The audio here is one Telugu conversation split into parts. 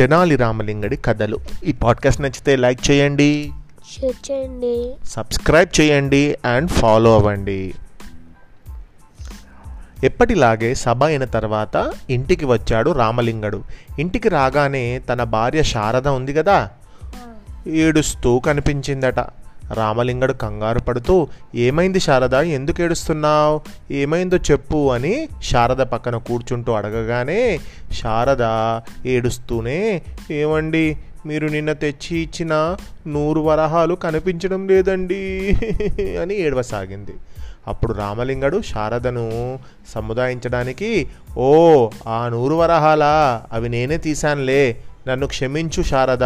తెనాలి రామలింగడి కథలు. ఈ పాడ్కాస్ట్ నచ్చితే లైక్ చేయండి షేర్ చేయండి. సబ్స్క్రైబ్ చేయండి అండ్ ఫాలో అవ్వండి. ఎప్పటిలాగే సభ అయిన తర్వాత ఇంటికి వచ్చాడు రామలింగడు. ఇంటికి రాగానే తన భార్య శారద ఉంది కదా? ఏడుస్తూ కనిపించిందట. రామలింగడు కంగారు పడుతూ ఏమైంది శారద? ఎందుకు ఏడుస్తున్నావు? ఏమైందో చెప్పు అని శారద పక్కన కూర్చుంటూ అడగగానే శారద ఏడుస్తూనే ఏమండి? మీరు నిన్న తెచ్చి ఇచ్చిన నూరు వరహాలు కనిపించడం లేదండి అని ఏడవసాగింది. అప్పుడు రామలింగడు శారదను సముదాయించడానికి ఓ ఆ నూరు వరహాలా? అవి నేనే తీశానులే. నన్ను క్షమించు శారద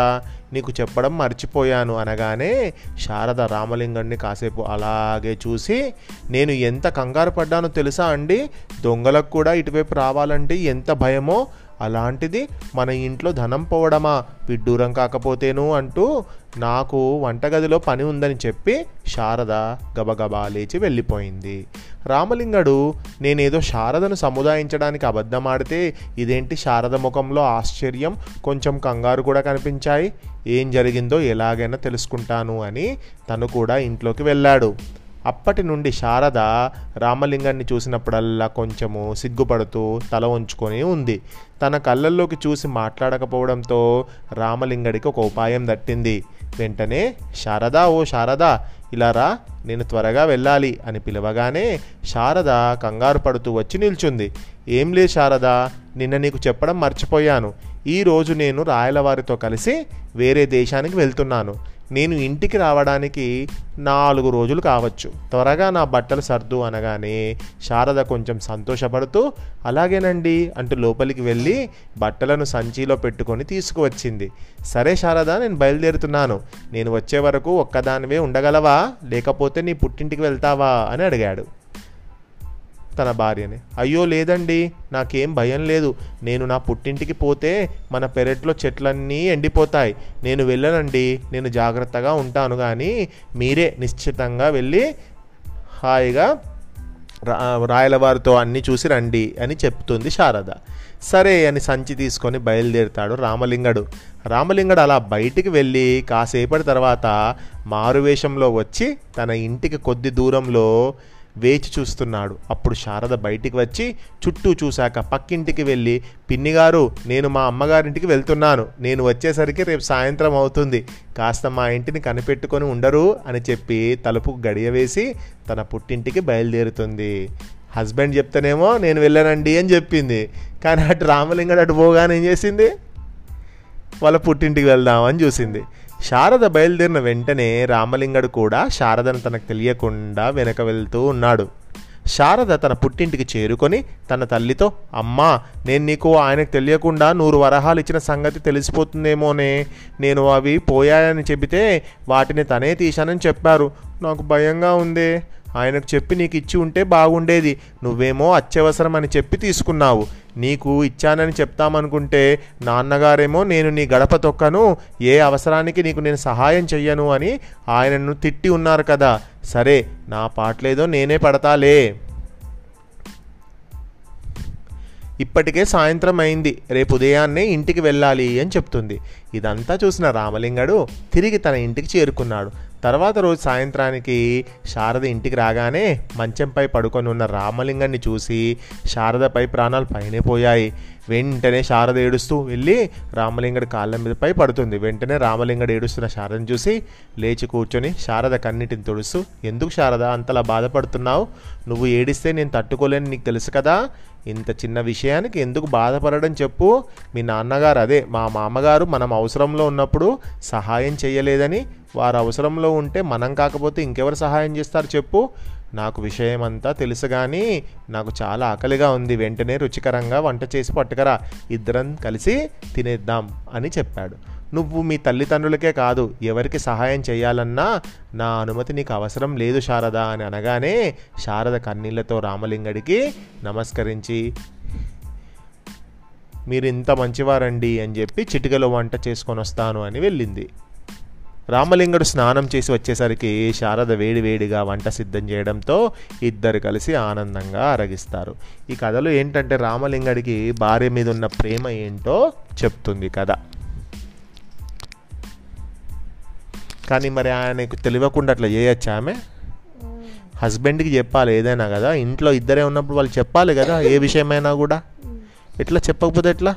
నీకు చెప్పడం మర్చిపోయాను అనగానే శారద రామలింగన్ని కాసేపు అలాగే చూసి నేను ఎంత కంగారు పడ్డానో తెలుసా అండి? దొంగలకు కూడా ఇటువైపు రావాలంటే ఎంత భయమో అలాంటిది మన ఇంట్లో ధనం పోవడమా? విడ్డూరం కాకపోతేను అంటూ నాకు వంటగదిలో పని ఉందని చెప్పి శారద గబగబా లేచి వెళ్ళిపోయింది. రామలింగడు నేనేదో శారదను సముదాయించడానికి అబద్ధమాడితే ఇదేంటి శారద ముఖంలో ఆశ్చర్యం? కొంచెం కంగారు కూడా కనిపించాయి. ఏం జరిగిందో ఎలాగైనా తెలుసుకుంటాను అని తను కూడా ఇంట్లోకి వెళ్ళాడు. అప్పటి నుండి శారద రామలింగాన్ని చూసినప్పుడల్లా కొంచెము సిగ్గుపడుతూ తల ఉంచుకొని ఉంది. తన కళ్ళల్లోకి చూసి మాట్లాడకపోవడంతో రామలింగడికి ఒక ఉపాయం దట్టింది. వెంటనే శారదా ఓ శారదా ఇలా రా నేను త్వరగా వెళ్ళాలి అని పిలవగానే శారద కంగారు పడుతూ వచ్చి నిల్చుంది. ఏం లే శారద నిన్న నీకు చెప్పడం మర్చిపోయాను. ఈరోజు నేను రాయలవారితో కలిసి వేరే దేశానికి వెళ్తున్నాను. నేను ఇంటికి రావడానికి నాలుగు రోజులు కావచ్చు. త్వరగా నా బట్టలు సర్దు అనగానే శారద కొంచెం సంతోషపడుతూ అలాగేనండి అంటూ లోపలికి వెళ్ళి బట్టలను సంచిలో పెట్టుకొని తీసుకువచ్చింది. సరే శారద నేను బయలుదేరుతున్నాను. నేను వచ్చే వరకు ఒక్కదానివే ఉండగలవా? లేకపోతే నీ పుట్టింటికి వెళ్తావా? అని అడిగాడు. తన భార్యని. అయ్యో లేదండి నాకేం భయం లేదు. నేను నా పుట్టింటికి పోతే మన పెరట్లో చెట్లన్నీ ఎండిపోతాయి. నేను వెళ్ళనండి నేను జాగ్రత్తగా ఉంటాను కానీ మీరే నిశ్చితంగా వెళ్ళి హాయిగా రా రాయలవారితో అన్నీ చూసి రండి అని చెప్తుంది శారద. సరే అని సంచి తీసుకొని బయలుదేరుతాడు రామలింగడు. రామలింగడు అలా బయటికి వెళ్ళి కాసేపటి తర్వాత మారువేషంలో వచ్చి తన ఇంటికి కొద్ది దూరంలో వేచి చూస్తున్నాడు. అప్పుడు శారద బయటికి వచ్చి చుట్టూ చూశాక పక్కింటికి వెళ్ళి పిన్నిగారు నేను మా అమ్మగారింటికి వెళ్తున్నాను. నేను వచ్చేసరికి రేపు సాయంత్రం అవుతుంది. కాస్త మా ఇంటిని కనిపెట్టుకొని ఉండరు అని చెప్పి తలుపుకు గడియ వేసి తన పుట్టింటికి బయలుదేరుతుంది. హస్బెండ్ చెప్తేనేమో నేను వెళ్ళానండి అని చెప్పింది. కానీ అటు రామలింగడు అటు పోగానే ఏం చేసింది? వాళ్ళ పుట్టింటికి వెళ్దామని చూసింది. శారద బయలుదేరిన వెంటనే రామలింగడు కూడా శారదను తనకు తెలియకుండా వెనక వెళ్తూ ఉన్నాడు. శారద తన పుట్టింటికి చేరుకొని తన తల్లితో అమ్మా నేను నీకు ఆయనకు తెలియకుండా నూరు వరహాలు ఇచ్చిన సంగతి తెలిసిపోతుందేమోనే? నేను అవి పోయాయని చెబితే వాటిని తనే తీశానని చెప్పారు. నాకు భయంగా ఉందే. ఆయనకు చెప్పి నీకు ఇచ్చి ఉంటే బాగుండేది. నువ్వేమో అత్యవసరం అని చెప్పి తీసుకున్నావు. నీకు ఇచ్చానని చెప్తామనుకుంటే నాన్నగారేమో నేను నీ గడప తొక్కను ఏ అవసరానికి నీకు నేను సహాయం చెయ్యను అని ఆయనను తిట్టి ఉన్నారు కదా. సరే నా పాటలేదో నేనే పడతాలే. ఇప్పటికే సాయంత్రం అయింది. రేపు ఉదయాన్నే ఇంటికి వెళ్ళాలి అని చెప్తుంది. ఇదంతా చూసిన రామలింగడు తిరిగి తన ఇంటికి చేరుకున్నాడు. తర్వాత రోజు సాయంత్రానికి శారద ఇంటికి రాగానే మంచంపై పడుకొని ఉన్న రామలింగాన్ని చూసి శారదపై ప్రాణాలు పైనే పోయాయి. వెంటనే శారద ఏడుస్తూ వెళ్ళి రామలింగడి కాళ్ళ మీదపై పడుతుంది. వెంటనే రామలింగడు ఏడుస్తున్న శారదను చూసి లేచి కూర్చొని శారద కన్నిటిని తుడుస్తూ ఎందుకు శారద? అంతలా బాధపడుతున్నావు? నువ్వు ఏడిస్తే నేను తట్టుకోలేని నీకు తెలుసు కదా? ఇంత చిన్న విషయానికి ఎందుకు బాధపడడం చెప్పు. మీ నాన్నగారు అదే మా మామగారు మనం అవసరంలో ఉన్నప్పుడు సహాయం చేయలేదని వారు అవసరంలో ఉంటే మనం కాకపోతే ఇంకెవరు సహాయం చేస్తారు చెప్పు. నాకు విషయం అంతా తెలుసు కానీ నాకు చాలా ఆకలిగా ఉంది వెంటనే రుచికరంగా వంట చేసి పట్టుకరా. ఇద్దరం కలిసి తినేద్దాం అని చెప్పాడు. నువ్వు మీ తల్లిదండ్రులకే కాదు ఎవరికి సహాయం చేయాలన్నా నా అనుమతి నీకు అవసరం లేదు శారద అని అనగానే శారద కన్నీళ్ళతో రామలింగడికి నమస్కరించి మీరు ఇంత మంచివారండి అని చెప్పి చిటికలో వంట చేసుకొని వస్తాను అని వెళ్ళింది. రామలింగుడు స్నానం చేసి వచ్చేసరికి శారద వేడివేడిగా వంట సిద్ధం చేయడంతో ఇద్దరు కలిసి ఆనందంగా అరగిస్తారు. ఈ కథలో ఏంటంటే రామలింగడికి భార్య మీద ఉన్న ప్రేమ ఏంటో చెప్తుంది కథ. కానీ మరి ఆయనకు తెలియకుండా అట్లా చేయొచ్చు ఆమె? హస్బెండ్కి చెప్పాలి ఏదైనా కదా ఇంట్లో ఇద్దరే ఉన్నప్పుడు వాళ్ళు చెప్పాలి కదా ఏ విషయమైనా కూడా. ఎట్లా? చెప్పకపోతే ఎట్లా?